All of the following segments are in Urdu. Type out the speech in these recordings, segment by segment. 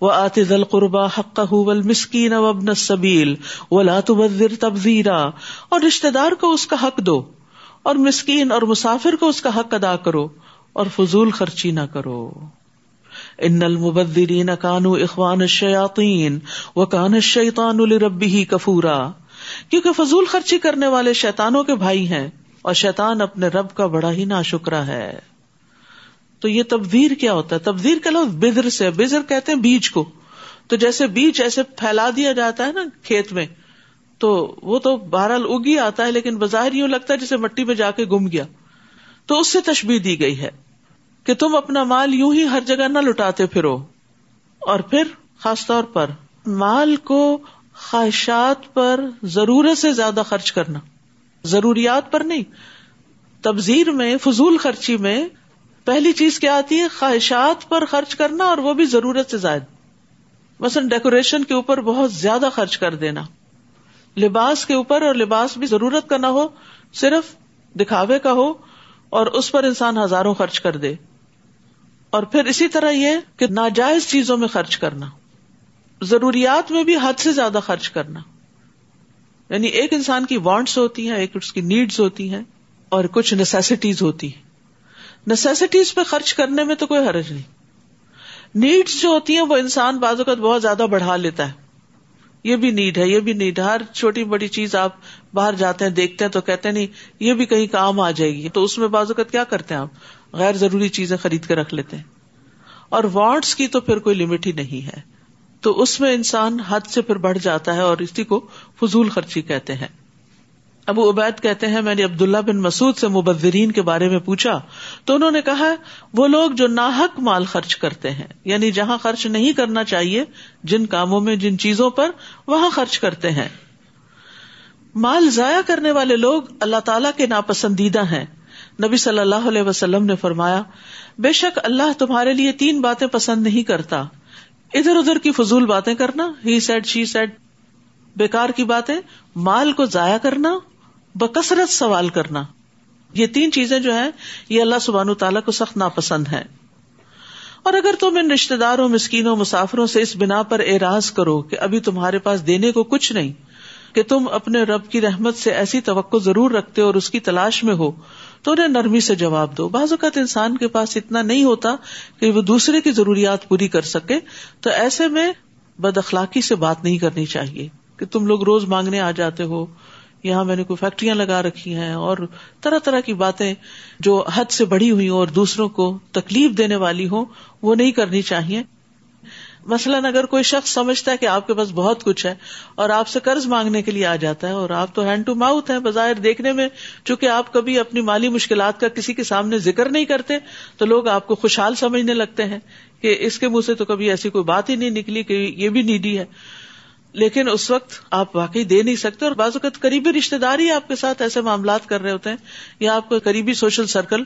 وہ آتز القربا حق مسکین ابن سبیل و لات تبزیرا اور رشتے دار کو اس کا حق دو اور مسکین اور مسافر کو اس کا حق ادا کرو اور فضول خرچی نہ کرو۔ ان المبدرین کانو اخوان الشیاطین و کان الشیطان لربہ کفورا کیونکہ فضول خرچی کرنے والے شیطانوں کے بھائی ہیں اور شیطان اپنے رب کا بڑا ہی ناشکرا ہے۔ تو یہ تبدیر کیا ہوتا ہے؟ تبدیر کا لفظ بزر سے بزر کہتے ہیں بیج کو۔ تو جیسے بیج ایسے پھیلا دیا جاتا ہے نا کھیت میں، تو وہ تو بہرحال اگی آتا ہے، لیکن بظاہر یوں لگتا ہے جیسے مٹی میں جا کے گم گیا۔ تو اس سے تشبیح دی گئی ہے کہ تم اپنا مال یوں ہی ہر جگہ نہ لٹاتے پھرو۔ اور پھر خاص طور پر مال کو خواہشات پر ضرورت سے زیادہ خرچ کرنا۔ ضروریات پر نہیں تبزیر میں، فضول خرچی میں پہلی چیز کیا آتی ہے؟ خواہشات پر خرچ کرنا اور وہ بھی ضرورت سے زائد۔ مثلاً ڈیکوریشن کے اوپر بہت زیادہ خرچ کر دینا۔ لباس کے اوپر اور لباس بھی ضرورت کا نہ ہو، صرف دکھاوے کا ہو اور اس پر انسان ہزاروں خرچ کر دے۔ اور پھر اسی طرح یہ کہ ناجائز چیزوں میں خرچ کرنا۔ ضروریات میں بھی حد سے زیادہ خرچ کرنا۔ یعنی ایک انسان کی وانٹس ہوتی ہیں، ایک اس کی نیڈس ہوتی ہیں اور کچھ نیسیسٹیز ہوتی ہیں۔ نیسیسٹیز پہ خرچ کرنے میں تو کوئی حرج نہیں۔ نیڈس جو ہوتی ہیں وہ انسان بعض اوقات بہت زیادہ بڑھا لیتا ہے۔ یہ بھی نیڈ ہے، یہ بھی نیڈ ہر چھوٹی بڑی چیز آپ باہر جاتے ہیں، دیکھتے ہیں تو کہتے نہیں، یہ بھی کہیں کام آ جائے گی۔ تو اس میں بعض اوقات کیا کرتے ہیں آپ؟ غیر ضروری چیزیں خرید کے رکھ لیتے ہیں۔ اور وانٹس کی تو پھر کوئی لمٹ ہی نہیں ہے۔ تو اس میں انسان حد سے پھر بڑھ جاتا ہے اور اسی کو فضول خرچی کہتے ہیں۔ ابو عبید کہتے ہیں، میں نے عبداللہ بن مسعود سے مبذرین کے بارے میں پوچھا، تو انہوں نے کہا، وہ لوگ جو ناحک مال خرچ کرتے ہیں یعنی جہاں خرچ نہیں کرنا چاہیے، جن کاموں میں، جن چیزوں پر، وہاں خرچ کرتے ہیں۔ مال ضائع کرنے والے لوگ اللہ تعالی کے ناپسندیدہ ہیں۔ نبی صلی اللہ علیہ وسلم نے فرمایا، بے شک اللہ تمہارے لیے تین باتیں پسند نہیں کرتا۔ ادھر ادھر کی فضول باتیں کرنا، ہی سیٹ شی سیٹ بیکار کی باتیں، مال کو ضائع کرنا۔ بکثرت سوال کرنا۔ یہ تین چیزیں جو ہے یہ اللہ سبحان تعالیٰ کو سخت ناپسند ہے اور اگر تم ان رشتے داروں، مسکینوں، مسافروں سے اس بنا پر اعراض کرو کہ ابھی تمہارے پاس دینے کو کچھ نہیں، کہ تم اپنے رب کی رحمت سے ایسی توقع ضرور رکھتے اور اس کی تلاش میں ہو، تو انہیں نرمی سے جواب دو۔ بعض اوقات انسان کے پاس اتنا نہیں ہوتا کہ وہ دوسرے کی ضروریات پوری کر سکے، تو ایسے میں بد اخلاقی سے بات نہیں کرنی چاہیے کہ تم لوگ روز مانگنے آ جاتے ہو۔ یہاں میں نے کوئی فیکٹریاں لگا رکھی ہیں اور طرح طرح کی باتیں جو حد سے بڑی ہوئی اور دوسروں کو تکلیف دینے والی ہوں، وہ نہیں کرنی چاہیے۔ مثلاً اگر کوئی شخص سمجھتا ہے کہ آپ کے پاس بہت کچھ ہے اور آپ سے قرض مانگنے کے لیے آ جاتا ہے اور آپ تو ہینڈ ٹو ماؤتھ ہیں، بظاہر دیکھنے میں چونکہ آپ کبھی اپنی مالی مشکلات کا کسی کے سامنے ذکر نہیں کرتے، تو لوگ آپ کو خوشحال سمجھنے لگتے ہیں کہ اس کے منہ سے تو کبھی ایسی کوئی بات ہی نہیں نکلی کہ یہ بھی نیڈی ہے۔ لیکن اس وقت آپ واقعی دے نہیں سکتے اور بعض اوقات قریبی رشتے دار ہی آپ کے ساتھ ایسے معاملات کر رہے ہوتے ہیں یا آپ کا قریبی سوشل سرکل۔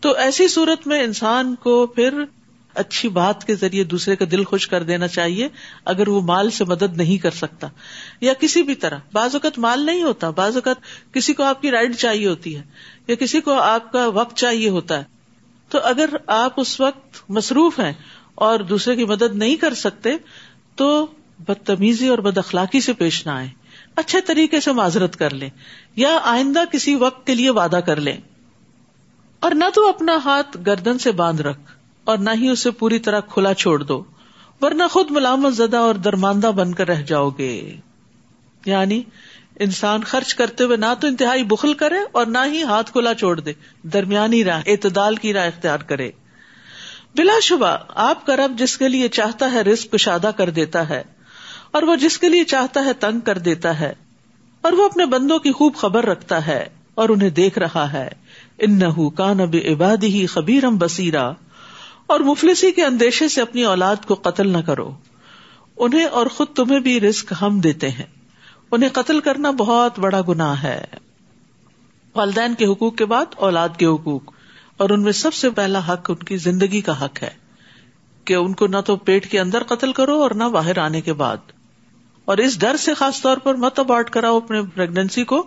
تو ایسی صورت میں انسان کو پھر اچھی بات کے ذریعے دوسرے کا دل خوش کر دینا چاہیے، اگر وہ مال سے مدد نہیں کر سکتا۔ یا کسی بھی طرح، بعض اوقات مال نہیں ہوتا، بعض اوقات کسی کو آپ کی رائڈ چاہیے ہوتی ہے، یا کسی کو آپ کا وقت چاہیے ہوتا ہے۔ تو اگر آپ اس وقت مصروف ہیں اور دوسرے کی مدد نہیں کر سکتے، تو بدتمیزی اور بد اخلاقی سے پیش نہ آئے اچھے طریقے سے معذرت کر لیں یا آئندہ کسی وقت کے لیے وعدہ کر لیں۔ اور نہ تو اپنا ہاتھ گردن سے باندھ رکھ اور نہ ہی اسے پوری طرح کھلا چھوڑ دو، ورنہ خود ملامت زدہ اور درماندہ بن کر رہ جاؤ گے۔ یعنی انسان خرچ کرتے ہوئے نہ تو انتہائی بخل کرے اور نہ ہی ہاتھ کھلا چھوڑ دے، درمیانی راہ، اعتدال کی راہ اختیار کرے۔ بلا شبہ، آپ کا رب جس کے لیے چاہتا ہے رسک کشادہ کر دیتا ہے۔ اور وہ جس کے لیے چاہتا ہے تنگ کر دیتا ہے، اور وہ اپنے بندوں کی خوب خبر رکھتا ہے اور انہیں دیکھ رہا ہے۔ ان نہ کان اب عبادی ہی خبیرم بسیرا اور مفلسی کے اندیشے سے اپنی اولاد کو قتل نہ کرو۔ انہیں اور خود تمہیں بھی رسک ہم دیتے ہیں۔ انہیں قتل کرنا بہت بڑا گنا ہے۔ والدین کے حقوق کے بعد اولاد کے حقوق۔ اور ان میں سب سے پہلا حق ان کی زندگی کا حق ہے۔ کہ ان کو نہ تو پیٹ کے اندر قتل کرو اور نہ باہر آنے کے بعد۔ اور اس ڈر سے خاص طور پر مت ابارٹ کراؤ اپنے پرگنسی کو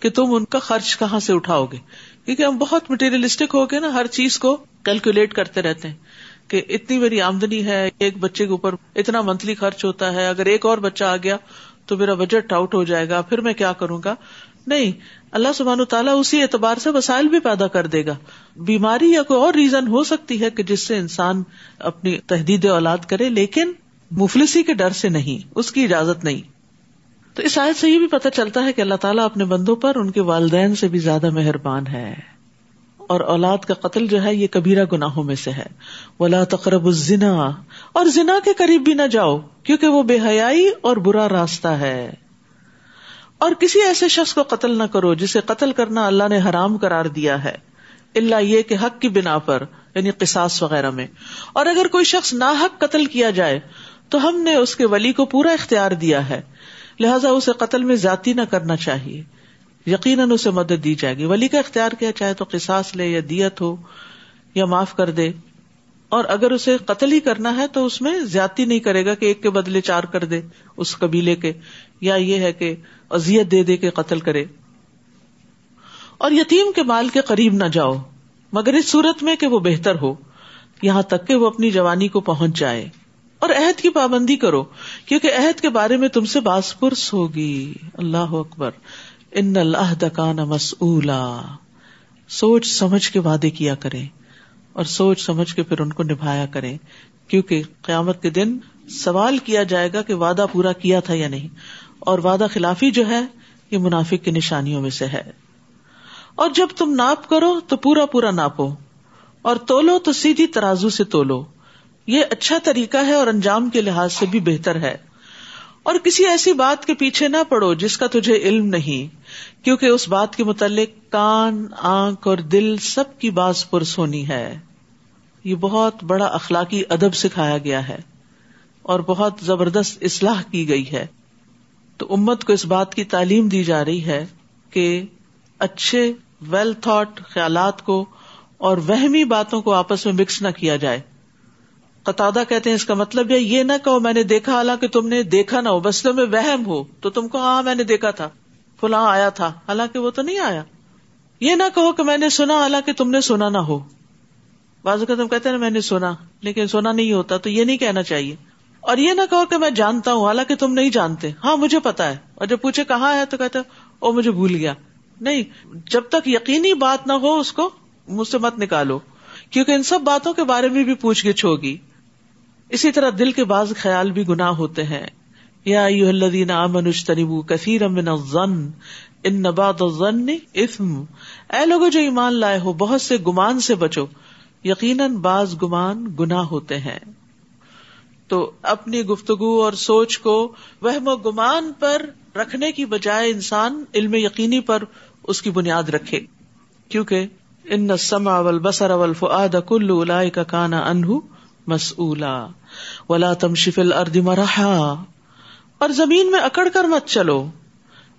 کہ تم ان کا خرچ کہاں سے اٹھاؤ گے۔ کیونکہ ہم بہت مٹیریلسٹک ہو گئے نا، ہر چیز کو کیلکولیٹ کرتے رہتے ہیں کہ اتنی میری آمدنی ہے، ایک بچے کے اوپر اتنا منتھلی خرچ ہوتا ہے، اگر ایک اور بچہ آ گیا تو میرا بجٹ آؤٹ ہو جائے گا، پھر میں کیا کروں گا؟ نہیں، اللہ سبحان تعالیٰ اسی اعتبار سے وسائل بھی پیدا کر دے گا۔ بیماری یا کوئی اور ریزن ہو سکتی ہے کہ جس سے انسان اپنی تحدید اولاد کرے، لیکن مفلسی کے ڈر سے نہیں، اس کی اجازت نہیں۔ تو اس آیت سے یہ بھی پتہ چلتا ہے کہ اللہ تعالیٰ اپنے بندوں پر ان کے والدین سے بھی زیادہ مہربان ہے۔ اور اولاد کا قتل جو ہے، یہ کبیرہ گناہوں میں سے ہے۔ ولا تقرب الزنا، اور زنا کے قریب بھی نہ جاؤ، کیونکہ وہ بے حیائی اور برا راستہ ہے۔ اور کسی ایسے شخص کو قتل نہ کرو، جسے قتل کرنا اللہ نے حرام کرار دیا ہے۔ اللہ یہ کہ حق کی بنا پر یعنی قصاص وغیرہ میں۔ اور اگر کوئی شخص نا حق قتل کیا جائے تو ہم نے اس کے ولی کو پورا اختیار دیا ہے۔ لہٰذا اسے قتل میں ذاتی نہ کرنا چاہیے۔ یقیناً اسے مدد دی جائے گی۔ ولی کا اختیار کیا چاہے تو قصاص لے یا دیت ہو یا معاف کر دے۔ اور اگر اسے قتل ہی کرنا ہے تو اس میں زیادتی نہیں کرے گا کہ ایک کے بدلے چار کر دے اس قبیلے کے۔ یا یہ ہے کہ ازیت دے دے کے قتل کرے۔ اور یتیم کے مال کے قریب نہ جاؤ، مگر اس صورت میں کہ وہ بہتر ہو، یہاں تک کہ وہ اپنی جوانی کو پہنچ جائے۔ اور عہد کی پابندی کرو، کیونکہ عہد کے بارے میں تم سے باس پرس ہوگی۔ اللہ اکبر۔ ان اللہ دکان مسلا سوچ سمجھ کے وعدے کیا کرے اور سوچ سمجھ کے پھر ان کو نبھایا کرے کیونکہ قیامت کے دن سوال کیا جائے گا کہ وعدہ پورا کیا تھا یا نہیں۔ اور وعدہ خلافی جو ہے، یہ منافق کی نشانیوں میں سے ہے۔ اور جب تم ناپ کرو تو پورا پورا ناپو، اور تولو تو سیدھی ترازو سے تولو۔ یہ اچھا طریقہ ہے اور انجام کے لحاظ سے بھی بہتر ہے۔ اور کسی ایسی بات کے پیچھے نہ پڑو جس کا تجھے علم نہیں، کیونکہ اس بات کے متعلق کان، آنکھ اور دل سب کی باز پرس ہونی ہے۔ یہ بہت بڑا اخلاقی ادب سکھایا گیا ہے اور بہت زبردست اصلاح کی گئی ہے۔ تو امت کو اس بات کی تعلیم دی جا رہی ہے کہ اچھے ویل تھاٹ خیالات کو اور وہمی باتوں کو آپس میں مکس نہ کیا جائے۔ قطع کہتے ہیں اس کا مطلب یہ نہ کہو میں نے دیکھا، حالانکہ تم نے دیکھا نہ ہو، بس میں وہم ہو، تو تم کو ہاں میں نے دیکھا تھا، فلاں آیا تھا، حالانکہ وہ تو نہیں آیا۔ یہ نہ کہو کہ میں نے سنا، حالانکہ تم نے سنا نہ ہو۔ بازو کا تم کہتے نا، میں نے سنا، لیکن سنا نہیں ہوتا، تو یہ نہیں کہنا چاہیے۔ اور یہ نہ کہو کہ میں جانتا ہوں، حالانکہ تم نہیں جانتے۔ ہاں مجھے پتا ہے۔ اور جب پوچھے کہاں ہے، تو کہتے او مجھے بھول گیا۔ نہیں، جب تک یقینی بات نہ ہو اس کو، مجھ سے مت نکالو۔ کیونکہ ان سب باتوں کے بارے میں بھی پوچھ گچھ ہوگی۔ اسی طرح دل کے بعض خیال بھی گناہ ہوتے ہیں۔ یا الذین آمنوا اجتنبوا کثیرا من الظن، ان بعض الظن اثم۔ اے لوگوں جو ایمان لائے ہو، بہت سے گمان سے بچو۔ یقیناً بعض گمان گناہ ہوتے ہیں۔ تو اپنی گفتگو اور سوچ کو وہم و گمان پر رکھنے کی بجائے انسان علم یقینی پر اس کی بنیاد رکھے۔ کیونکہ ان سما اول بسر اول فعاد کل کا کانا انہ مسلا ولا تم شفل اردم رہا اور زمین میں اکڑ کر مت چلو۔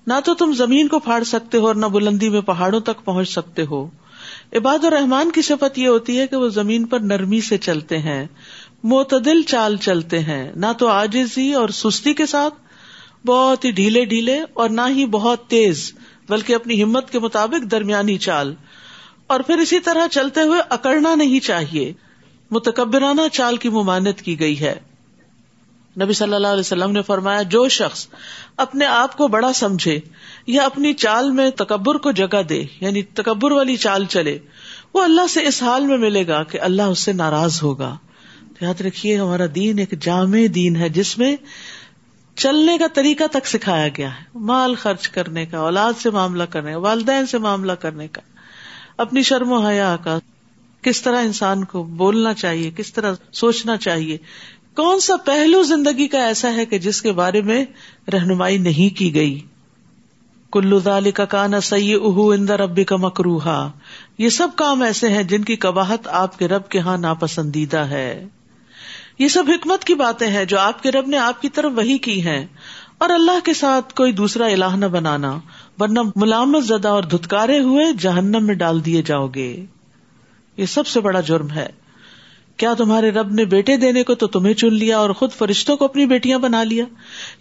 نہ تو تم زمین کو پھاڑ سکتے ہو اور نہ بلندی میں پہاڑوں تک پہنچ سکتے ہو۔ عباد الرحمان کی صفت یہ ہوتی ہے کہ وہ زمین پر نرمی سے چلتے ہیں، معتدل چال چلتے ہیں، نہ تو آجزی اور سستی کے ساتھ، بہت ہی ڈھیلے ڈھیلے اور نہ ہی بہت تیز، بلکہ اپنی ہمت کے مطابق درمیانی چال۔ اور پھر اسی طرح چلتے ہوئے اکڑنا نہیں چاہیے۔ متکبرانہ چال کی ممانت کی گئی ہے۔ نبی صلی اللہ علیہ وسلم نے فرمایا، جو شخص اپنے آپ کو بڑا سمجھے یا اپنی چال میں تکبر کو جگہ دے یعنی تکبر والی چال چلے، وہ اللہ سے اس حال میں ملے گا کہ اللہ اس سے ناراض ہوگا۔ یاد رکھیے، ہمارا دین ایک جامع دین ہے، جس میں چلنے کا طریقہ تک سکھایا گیا ہے۔ مال خرچ کرنے کا، اولاد سے معاملہ کرنے کا، والدین سے معاملہ کرنے کا، اپنی شرم و حیا کا۔ کس طرح انسان کو بولنا چاہیے، کس طرح سوچنا چاہیے۔ کون سا پہلو زندگی کا ایسا ہے کہ جس کے بارے میں رہنمائی نہیں کی گئی؟ کلو دال کا کانا سی اہ اندر ربی کا مکروہا۔ یہ سب کام ایسے ہیں جن کی کباہت آپ کے رب کے ہاں ناپسندیدہ ہے۔ یہ سب حکمت کی باتیں ہیں جو آپ کے رب نے آپ کی طرف وہی کی ہیں۔ اور اللہ کے ساتھ کوئی دوسرا الہ نہ بنانا، ورنہ ملامت زدہ اور دھتکارے ہوئے جہنم میں ڈال دیے جاؤ گے۔ یہ سب سے بڑا جرم ہے۔ کیا تمہارے رب نے بیٹے دینے کو تو تمہیں چن لیا اور خود فرشتوں کو اپنی بیٹیاں بنا لیا؟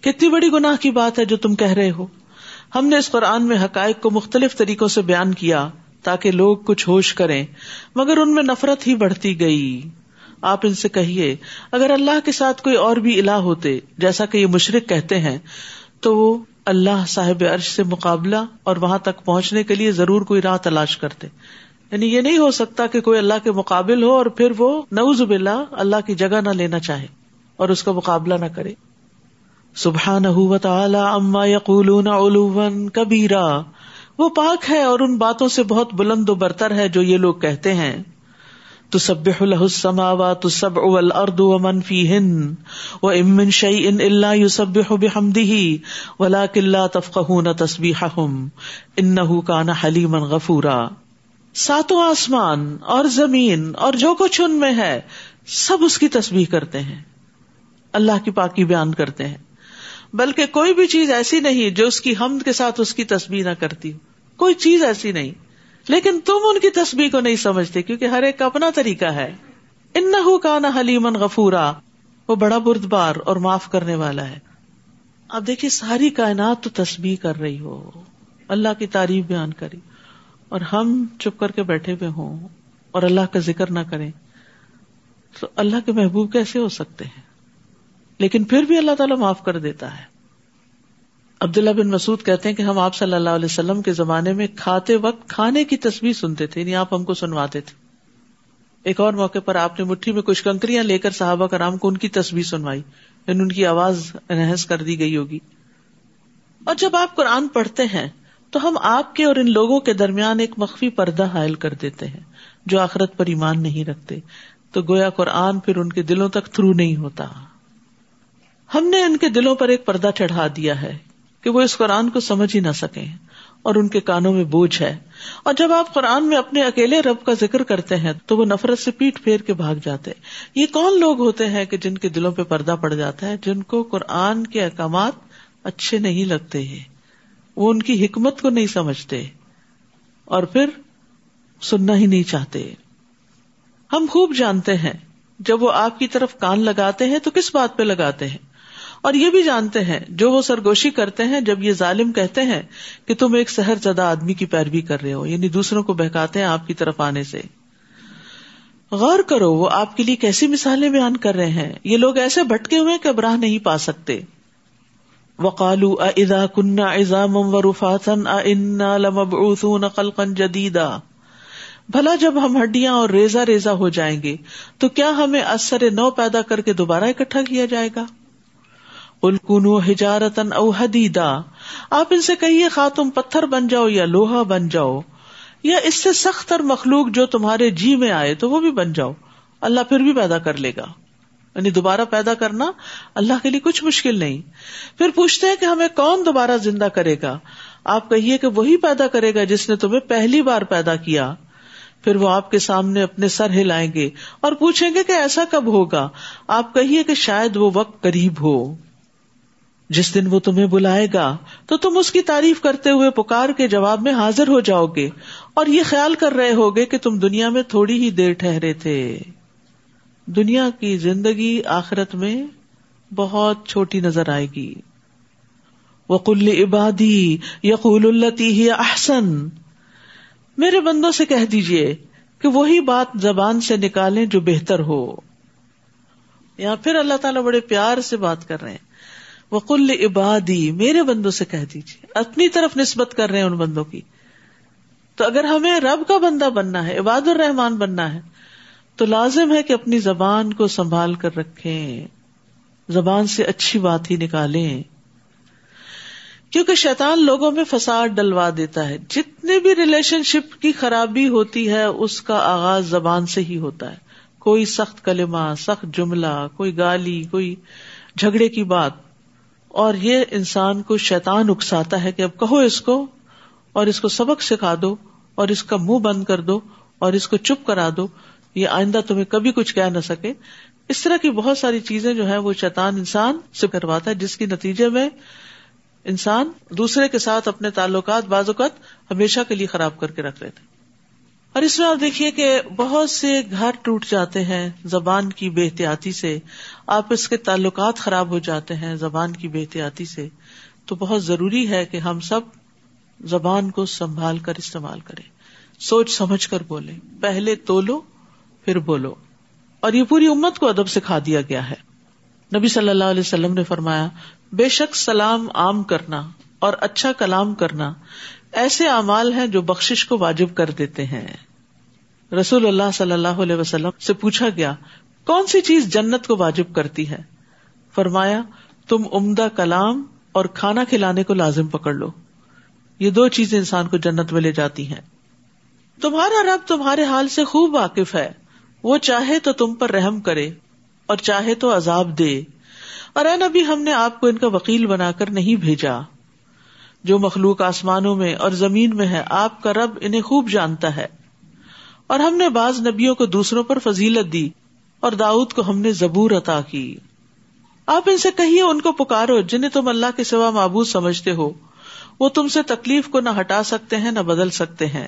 کتنی بڑی گناہ کی بات ہے جو تم کہہ رہے ہو۔ ہم نے اس قرآن میں حقائق کو مختلف طریقوں سے بیان کیا تاکہ لوگ کچھ ہوش کریں، مگر ان میں نفرت ہی بڑھتی گئی۔ آپ ان سے کہیے، اگر اللہ کے ساتھ کوئی اور بھی الہ ہوتے، جیسا کہ یہ مشرق کہتے ہیں، تو وہ اللہ صاحب عرش سے مقابلہ اور وہاں تک پہنچنے کے لیے ضرور کوئی راہ تلاش کرتے۔ یعنی یہ نہیں ہو سکتا کہ کوئی اللہ کے مقابل ہو اور پھر وہ نوز باللہ اللہ کی جگہ نہ لینا چاہے اور اس کا مقابلہ نہ کرے۔ سبحان اما یقولون کبیرا۔ وہ پاک ہے اور ان باتوں سے بہت بلند و برتر ہے جو یہ لوگ کہتے ہیں۔ تو سب السماوات تو سب اول اردو امن فی ہند و امن شعی ان اللہ یو سب بحمدہ ولا کلّا تفقہ تصبیح کا نہ حلیمن غفورا۔ ساتوں آسمان اور زمین اور جو کچھ ان میں ہے، سب اس کی تصویر کرتے ہیں۔ اللہ کی پاکی بیان کرتے ہیں۔ بلکہ کوئی بھی چیز ایسی نہیں جو اس کی حمد کے ساتھ اس کی تصویر نہ کرتی۔ کوئی چیز ایسی نہیں۔ لیکن تم ان کی تصویر کو نہیں سمجھتے کیونکہ ہر ایک کا اپنا طریقہ ہے۔ ان نہ کا نہ حلیمن غفورا، وہ بڑا بردبار اور معاف کرنے والا ہے۔ اب دیکھیے، ساری کائنات تو تصویر کر رہی ہو۔ اللہ کی تعریف بیان کری۔ اور ہم چپ کر کے بیٹھے ہوئے ہوں اور اللہ کا ذکر نہ کریں تو اللہ کے محبوب کیسے ہو سکتے ہیں؟ لیکن پھر بھی اللہ تعالیٰ معاف کر دیتا ہے۔ عبداللہ بن مسعود کہتے ہیں کہ ہم آپ صلی اللہ علیہ وسلم کے زمانے میں کھاتے وقت کھانے کی تصویر سنتے تھے یعنی آپ ہم کو سنواتے تھے۔ ایک اور موقع پر آپ نے مٹھی میں کچھ کنکریاں لے کر صحابہ کرام کو ان کی تصویر سنوائی یعنی ان کی آواز انہس کر دی گئی ہوگی۔ اور جب آپ قرآن پڑھتے ہیں تو ہم آپ کے اور ان لوگوں کے درمیان ایک مخفی پردہ حائل کر دیتے ہیں، جو آخرت پر ایمان نہیں رکھتے۔ تو گویا قرآن پھر ان کے دلوں تک تھرو نہیں ہوتا۔ ہم نے ان کے دلوں پر ایک پردہ چڑھا دیا ہے کہ وہ اس قرآن کو سمجھ ہی نہ سکیں اور ان کے کانوں میں بوجھ ہے۔ اور جب آپ قرآن میں اپنے اکیلے رب کا ذکر کرتے ہیں، تو وہ نفرت سے پیٹ پھیر کے بھاگ جاتے۔ یہ کون لوگ ہوتے ہیں کہ جن کے دلوں پہ پردہ پڑ جاتا ہے، جن کو قرآن کے احکامات اچھے نہیں لگتے ہیں؟ وہ ان کی حکمت کو نہیں سمجھتے اور پھر سننا ہی نہیں چاہتے۔ ہم خوب جانتے ہیں، جب وہ آپ کی طرف کان لگاتے ہیں تو کس بات پہ لگاتے ہیں؟ اور یہ بھی جانتے ہیں، جو وہ سرگوشی کرتے ہیں، جب یہ ظالم کہتے ہیں کہ تم ایک سہر زدہ آدمی کی پیروی کر رہے ہو یعنی دوسروں کو بہکاتے ہیں آپ کی طرف آنے سے۔ غور کرو، وہ آپ کے لیے کیسی مثالیں بیان کر رہے ہیں؟ یہ لوگ ایسے بھٹکے ہوئے کہ براہ نہیں پا سکتے۔ وقالو ادا کنہ ازام و رفاسن لمبعوثون خلقا جدیدا بھلا جب ہم ہڈیاں اور ریزا ریزا ہو جائیں گے، تو کیا ہمیں اثر نو پیدا کر کے دوبارہ اکٹھا کیا جائے گا؟ الکنو ہجارتن او حدیدا۔ آپ ان سے کہیے خا تم پتھر بن جاؤ یا لوہا بن جاؤ، یا اس سے سخت اور مخلوق جو تمہارے جی میں آئے تو وہ بھی بن جاؤ۔ اللہ پھر بھی پیدا کر لے گا۔ یعنی دوبارہ پیدا کرنا اللہ کے لیے کچھ مشکل نہیں۔ پھر پوچھتے ہیں کہ ہمیں کون دوبارہ زندہ کرے گا؟ آپ کہیے کہ وہی پیدا کرے گا جس نے تمہیں پہلی بار پیدا کیا۔ پھر وہ آپ کے سامنے اپنے سر ہلائیں گے اور پوچھیں گے کہ ایسا کب ہوگا؟ آپ کہیے کہ شاید وہ وقت قریب ہو۔ جس دن وہ تمہیں بلائے گا، تو تم اس کی تعریف کرتے ہوئے پکار کے جواب میں حاضر ہو جاؤ گے اور یہ خیال کر رہے ہوگے کہ تم دنیا میں تھوڑی ہی دیر ٹھہرے تھے۔ دنیا کی زندگی آخرت میں بہت چھوٹی نظر آئے گی۔ وکل عبادی یقول التی ہی احسن میرے بندوں سے کہہ دیجیے کہ وہی بات زبان سے نکالیں جو بہتر ہو۔ یا پھر اللہ تعالیٰ بڑے پیار سے بات کر رہے ہیں۔ وکل عبادی میرے بندوں سے کہہ دیجیے اپنی طرف نسبت کر رہے ہیں ان بندوں کی۔ تو اگر ہمیں رب کا بندہ بننا ہے، عباد الرحمان بننا ہے تو لازم ہے کہ اپنی زبان کو سنبھال کر رکھیں، زبان سے اچھی بات ہی نکالیں۔ کیونکہ شیطان لوگوں میں فساد ڈلوا دیتا ہے۔ جتنے بھی ریلیشن شپ کی خرابی ہوتی ہے، اس کا آغاز زبان سے ہی ہوتا ہے۔ کوئی سخت کلمہ، سخت جملہ، کوئی گالی، کوئی جھگڑے کی بات۔ اور یہ انسان کو شیطان اکساتا ہے کہ اب کہو اس کو اور اس کو سبق سکھا دو اور اس کا منہ بند کر دو اور اس کو چپ کرا دو۔ یہ آئندہ تمہیں کبھی کچھ کہہ نہ سکے۔ اس طرح کی بہت ساری چیزیں جو ہے وہ شیطان انسان سے کرواتا ہے، جس کے نتیجے میں انسان دوسرے کے ساتھ اپنے تعلقات بعض اوقات ہمیشہ کے لیے خراب کر کے رکھ لیتے اور اس میں آپ دیکھیے کہ بہت سے گھر ٹوٹ جاتے ہیں زبان کی بے احتیاطی سے آپ اس کے تعلقات خراب ہو جاتے ہیں زبان کی بے احتیاطی سے۔ تو بہت ضروری ہے کہ ہم سب زبان کو سنبھال کر استعمال کریں۔ سوچ سمجھ کر بولیں۔ پہلے تولو پھر بولو۔ اور یہ پوری امت کو ادب سکھا دیا گیا ہے۔ نبی صلی اللہ علیہ وسلم نے فرمایا، بے شک سلام عام کرنا اور اچھا کلام کرنا ایسے اعمال ہیں جو بخش کو واجب کر دیتے ہیں۔ رسول اللہ صلی اللہ علیہ وسلم سے پوچھا گیا، کون سی چیز جنت کو واجب کرتی ہے؟ فرمایا، تم عمدہ کلام اور کھانا کھلانے کو لازم پکڑ لو۔ یہ دو چیزیں انسان کو جنت میں لے جاتی ہیں۔ تمہارا رب تمہارے حال سے خوب واقف ہے۔ وہ چاہے تو تم پر رحم کرے اور چاہے تو عذاب دے۔ اور اے نبی، ہم نے آپ کو ان کا وکیل بنا کر نہیں بھیجا۔ جو مخلوق آسمانوں میں اور زمین میں ہے، آپ کا رب انہیں خوب جانتا ہے۔ اور ہم نے بعض نبیوں کو دوسروں پر فضیلت دی اور داؤد کو ہم نے زبور عطا کی۔ آپ ان سے کہیے، ان کو پکارو، جنہیں تم اللہ کے سوا معبود سمجھتے ہو۔ وہ تم سے تکلیف کو نہ ہٹا سکتے ہیں، نہ بدل سکتے ہیں۔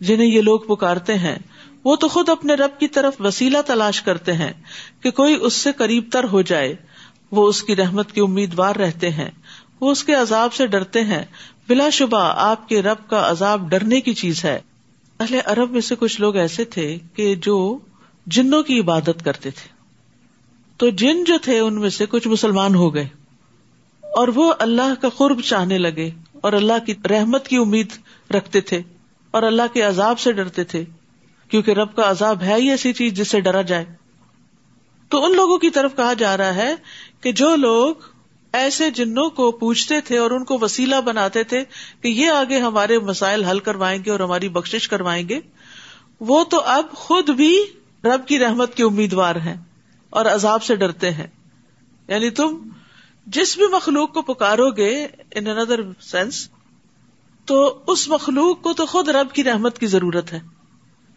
جنہیں یہ لوگ پکارتے ہیں وہ تو خود اپنے رب کی طرف وسیلہ تلاش کرتے ہیں کہ کوئی اس سے قریب تر ہو جائے۔ وہ اس کی رحمت کے امیدوار رہتے ہیں۔ وہ اس کے عذاب سے ڈرتے ہیں۔ بلا شبہ آپ کے رب کا عذاب ڈرنے کی چیز ہے۔ اہل عرب میں سے کچھ لوگ ایسے تھے کہ جو جنوں کی عبادت کرتے تھے۔ تو جن جو تھے ان میں سے کچھ مسلمان ہو گئے۔ اور وہ اللہ کا قرب چاہنے لگے اور اللہ کی رحمت کی امید رکھتے تھے اور اللہ کے عذاب سے ڈرتے تھے۔ کیونکہ رب کا عذاب ہے ہی ایسی چیز جس سے ڈرا جائے۔ تو ان لوگوں کی طرف کہا جا رہا ہے کہ جو لوگ ایسے جنوں کو پوچھتے تھے اور ان کو وسیلہ بناتے تھے کہ یہ آگے ہمارے مسائل حل کروائیں گے اور ہماری بخش کروائیں گے، وہ تو اب خود بھی رب کی رحمت کے امیدوار ہیں اور عذاب سے ڈرتے ہیں۔ یعنی تم جس بھی مخلوق کو پکارو گے ان اندر سینس تو اس مخلوق کو تو خود رب کی رحمت کی ضرورت ہے۔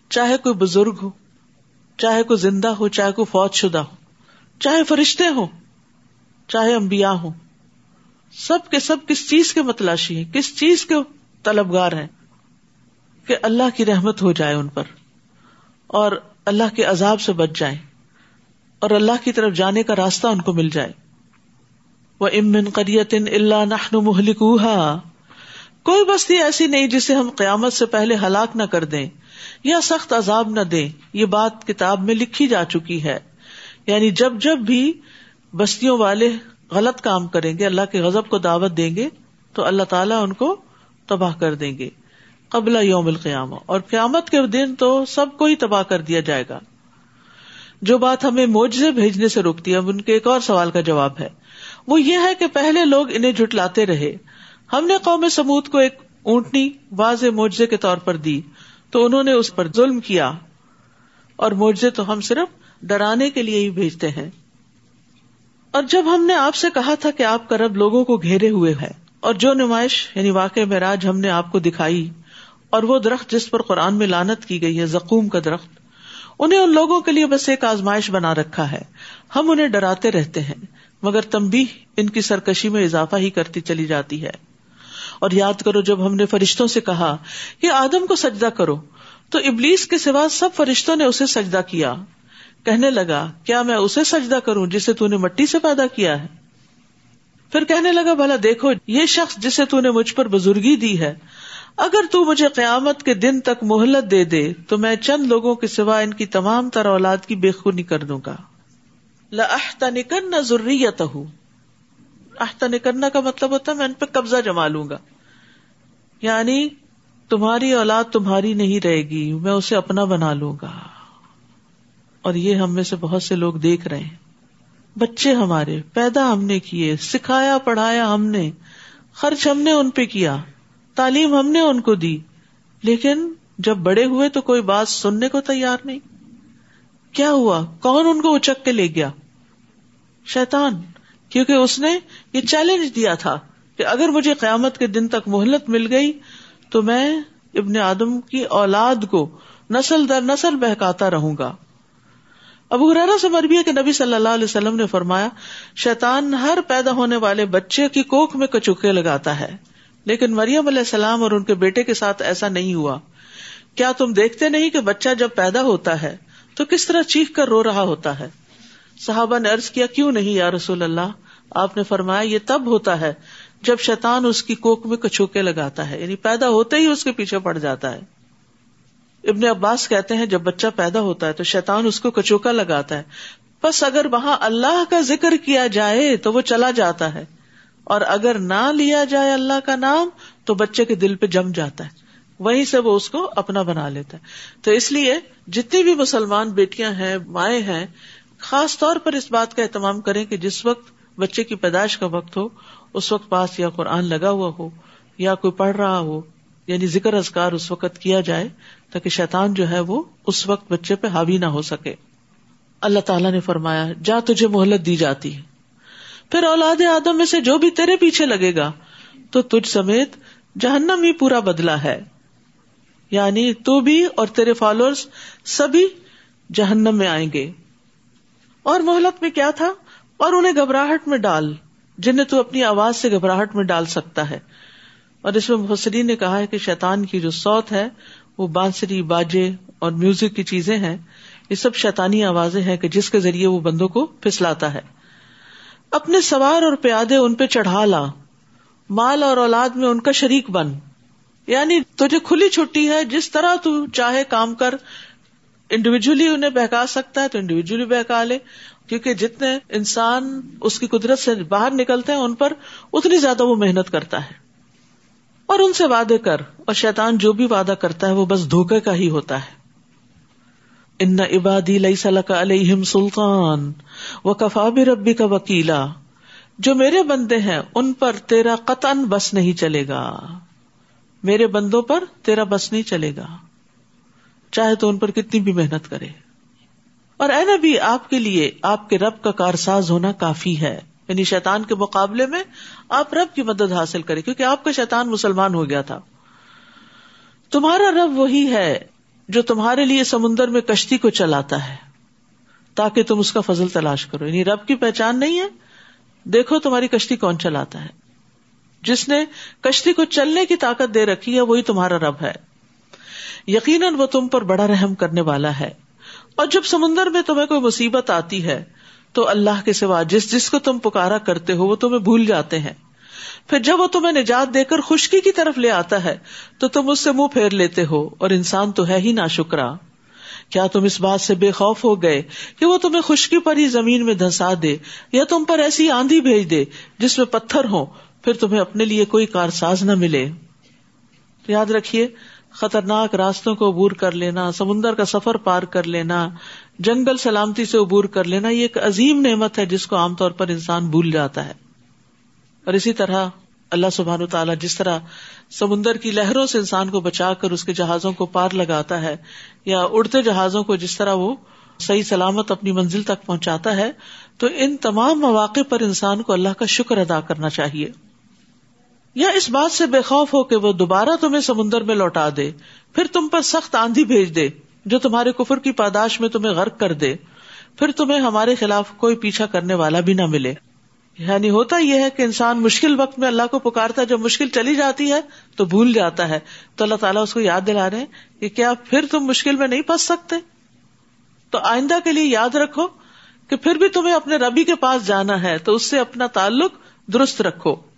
چاہے کوئی بزرگ ہو، چاہے کوئی زندہ ہو، چاہے کوئی فوج شدہ ہو، چاہے فرشتے ہو چاہے امبیا ہو سب کے سب کس چیز کے متلاشی ہیں، کس چیز کے طلبگار ہیں کہ اللہ کی رحمت ہو جائے ان پر اور اللہ کے عذاب سے بچ جائیں اور اللہ کی طرف جانے کا راستہ ان کو مل جائے۔ وہ امن قریت اللہ نخن محلکوہا کوئی بستی ایسی نہیں جسے ہم قیامت سے پہلے ہلاک نہ کر دیں۔ یا سخت عذاب نہ دیں، یہ بات کتاب میں لکھی جا چکی ہے۔ یعنی جب جب بھی بستیوں والے غلط کام کریں گے، اللہ کے غزب کو دعوت دیں گے، تو اللہ تعالیٰ ان کو تباہ کر دیں گے۔ قبل یوم القیام اور قیامت کے دن تو سب کو ہی تباہ کر دیا جائے گا۔ جو بات ہمیں موجے بھیجنے سے روکتی ہے ان کے ایک اور سوال کا جواب ہے۔ وہ یہ ہے کہ پہلے لوگ انہیں جٹلاتے رہے۔ ہم نے قوم سمود کو ایک اونٹنی واضح معجزے کے طور پر دی۔ تو انہوں نے اس پر ظلم کیا اور معجزے تو ہم صرف ڈرانے کے لیے ہی بھیجتے ہیں۔ اور جب ہم نے آپ سے کہا تھا کہ آپ کا رب لوگوں کو گھیرے ہوئے ہے اور جو نمائش یعنی واقع معراج ہم نے آپ کو دکھائی اور وہ درخت جس پر قرآن میں لانت کی گئی ہے زکوم کا درخت، انہیں ان لوگوں کے لیے بس ایک آزمائش بنا رکھا ہے۔ ہم انہیں ڈراتے رہتے ہیں، مگر تم بھی ان کی سرکشی میں اضافہ ہی کرتی چلی جاتی ہے۔ اور یاد کرو جب ہم نے فرشتوں سے کہا کہ آدم کو سجدہ کرو، تو ابلیس کے سوا سب فرشتوں نے اسے سجدہ کیا۔ کہنے لگا، کیا میں اسے سجدہ کروں جسے تو نے مٹی سے پیدا کیا ہے؟ پھر کہنے لگا، بھلا دیکھو، یہ شخص جسے تو نے مجھ پر بزرگی دی ہے، اگر تو مجھے قیامت کے دن تک مہلت دے دے، تو میں چند لوگوں کے سوا ان کی تمام تر اولاد کی بے خونی کر دوں گا۔ لہتا نکن ضروری ہوں احتا کا مطلب ہوتا ہے میں ان پہ قبضہ جما لوں گا۔ یعنی تمہاری اولاد تمہاری نہیں رہے گی، میں اسے اپنا بنا لوں گا۔ اور یہ ہم میں سے بہت سے لوگ دیکھ رہے ہیں۔ بچے ہمارے، پیدا ہم نے کیے، سکھایا، پڑھایا ہم نے، خرچ ہم نے ان پہ کیا، تعلیم ہم نے ان کو دی۔ لیکن جب بڑے ہوئے تو کوئی بات سننے کو تیار نہیں۔ کیا ہوا؟ کون ان کو اچک کے لے گیا؟ شیتان کیونکہ اس نے یہ چیلنج دیا تھا۔ کہ اگر مجھے قیامت کے دن تک مہلت مل گئی تو میں ابن آدم کی اولاد کو نسل در نسل بہکاتا رہوں گا۔ ابو حرارا سے مربی ہے کہ نبی صلی اللہ علیہ وسلم نے فرمایا، شیطان ہر پیدا ہونے والے بچے کی کوکھ میں کچوکے لگاتا ہے، لیکن مریم علیہ السلام اور ان کے بیٹے کے ساتھ ایسا نہیں ہوا۔ کیا تم دیکھتے نہیں کہ بچہ جب پیدا ہوتا ہے تو کس طرح چیخ کر رو رہا ہوتا ہے؟ صحابہ نے ارض کیا، کیوں نہیں یا رسول اللہ؟ آپ نے فرمایا، یہ تب ہوتا ہے جب شیطان اس کی کوک میں کچوکے لگاتا ہے یعنی پیدا ہوتے ہی اس کے پیچھے پڑ جاتا ہے۔ ابن عباس کہتے ہیں، جب بچہ پیدا ہوتا ہے تو شیطان اس کو کچوکا لگاتا ہے۔ بس اگر وہاں اللہ کا ذکر کیا جائے تو وہ چلا جاتا ہے۔ اور اگر نہ لیا جائے اللہ کا نام تو بچے کے دل پہ جم جاتا ہے۔ وہیں سے وہ اس کو اپنا بنا لیتا ہے۔ تو اس لیے جتنی بھی مسلمان بیٹیاں ہیں، مائیں ہیں، خاص طور پر اس بات کا اہتمام کریں کہ جس وقت بچے کی پیدائش کا وقت ہو اس وقت پاس یا قرآن لگا ہوا ہو یا کوئی پڑھ رہا ہو یعنی ذکر ازکار اس وقت کیا جائے تاکہ شیطان جو ہے وہ اس وقت بچے پہ حاوی نہ ہو سکے۔ اللہ تعالیٰ نے فرمایا، جا تجھے مہلت دی جاتی ہے۔ پھر اولاد آدم میں سے جو بھی تیرے پیچھے لگے گا، تو تجھ سمیت جہنم ہی پورا بدلا ہے۔ یعنی تو بھی اور تیرے فالوئر سبھی جہنم میں آئیں گے۔ اور مہلت میں کیا تھا؟ اور انہیں گھبراہٹ میں ڈال۔ جنہیں تو اپنی آواز سے گھبراہٹ میں ڈال سکتا ہے۔ اور اس میں مفسرین نے کہا ہے کہ شیطان کی جو سوت ہے، وہ بانسری، باجے اور میوزک کی چیزیں ہیں۔ یہ سب شیطانی آوازیں ہیں کہ جس کے ذریعے وہ بندوں کو پھسلاتا ہے۔ اپنے سوار اور پیادے ان پہ چڑھا لا۔ مال اور اولاد میں ان کا شریک بن۔ یعنی تجھے کھلی چھٹی ہے، جس طرح تو چاہے کام کر۔ انڈیویجلی انہیں بہکا سکتا ہے تو انڈیویجلی بہکا لے۔ کیونکہ جتنے انسان اس کی قدرت سے باہر نکلتے ہیں، ان پر اتنی زیادہ وہ محنت کرتا ہے۔ اور ان سے وعدے کر، اور شیطان جو بھی وعدہ کرتا ہے، وہ بس دھوکے کا ہی ہوتا ہے۔ ان عبادی لئی کا علیہم سلطان و کفا بھی ربی کا وکیلا۔ جو میرے بندے ہیں، ان پر تیرا قطن بس نہیں چلے گا۔ میرے بندوں پر تیرا بس نہیں چلے گا۔ چاہے تو ان پر کتنی بھی محنت کرے۔ اور اے نبی، آپ کے لیے، آپ کے رب کا کارساز ہونا کافی ہے۔ یعنی شیطان کے مقابلے میں آپ رب کی مدد حاصل کرے کیونکہ آپ کا شیطان مسلمان ہو گیا تھا۔ تمہارا رب وہی ہے جو تمہارے لیے سمندر میں کشتی کو چلاتا ہے، تاکہ تم اس کا فضل تلاش کرو۔ یعنی رب کی پہچان نہیں ہے، دیکھو تمہاری کشتی کون چلاتا ہے۔ جس نے کشتی کو چلنے کی طاقت دے رکھی ہے، وہی تمہارا رب ہے۔ یقیناً وہ تم پر بڑا رحم کرنے والا ہے۔ اور جب سمندر میں تمہیں کوئی مصیبت آتی ہے، تو اللہ کے سوا جس جس کو تم پکارا کرتے ہو، وہ تمہیں بھول جاتے ہیں۔ پھر جب وہ تمہیں نجات دے کر خشکی کی طرف لے آتا ہے، تو تم اس سے منہ پھیر لیتے ہو اور انسان تو ہے ہی نا شکرا کیا تم اس بات سے بے خوف ہو گئے کہ وہ تمہیں خشکی پر ہی زمین میں دھسا دے، یا تم پر ایسی آندھی بھیج دے جس میں پتھر ہو پھر تمہیں اپنے لیے کوئی کار ساز نہ ملے؟ یاد رکھیے خطرناک راستوں کو عبور کر لینا، سمندر کا سفر پار کر لینا، جنگل سلامتی سے عبور کر لینا، یہ ایک عظیم نعمت ہے جس کو عام طور پر انسان بھول جاتا ہے۔ اور اسی طرح اللہ سبحان و تعالیٰ جس طرح سمندر کی لہروں سے انسان کو بچا کر اس کے جہازوں کو پار لگاتا ہے، یا اڑتے جہازوں کو جس طرح وہ صحیح سلامت اپنی منزل تک پہنچاتا ہے، تو ان تمام مواقع پر انسان کو اللہ کا شکر ادا کرنا چاہیے۔ یا اس بات سے بے خوف ہو کہ وہ دوبارہ تمہیں سمندر میں لوٹا دے، پھر تم پر سخت آندھی بھیج دے، جو تمہارے کفر کی پاداش میں تمہیں غرق کر دے، پھر تمہیں ہمارے خلاف کوئی پیچھا کرنے والا بھی نہ ملے۔ یعنی ہوتا یہ ہے کہ انسان مشکل وقت میں اللہ کو پکارتا ہے، جب مشکل چلی جاتی ہے تو بھول جاتا ہے۔ تو اللہ تعالیٰ اس کو یاد دلا رہے ہیں کہ کیا پھر تم مشکل میں نہیں پھنس سکتے؟ تو آئندہ کے لیے یاد رکھو کہ پھر بھی تمہیں اپنے ربی کے پاس جانا ہے، تو اس سے اپنا تعلق درست رکھو۔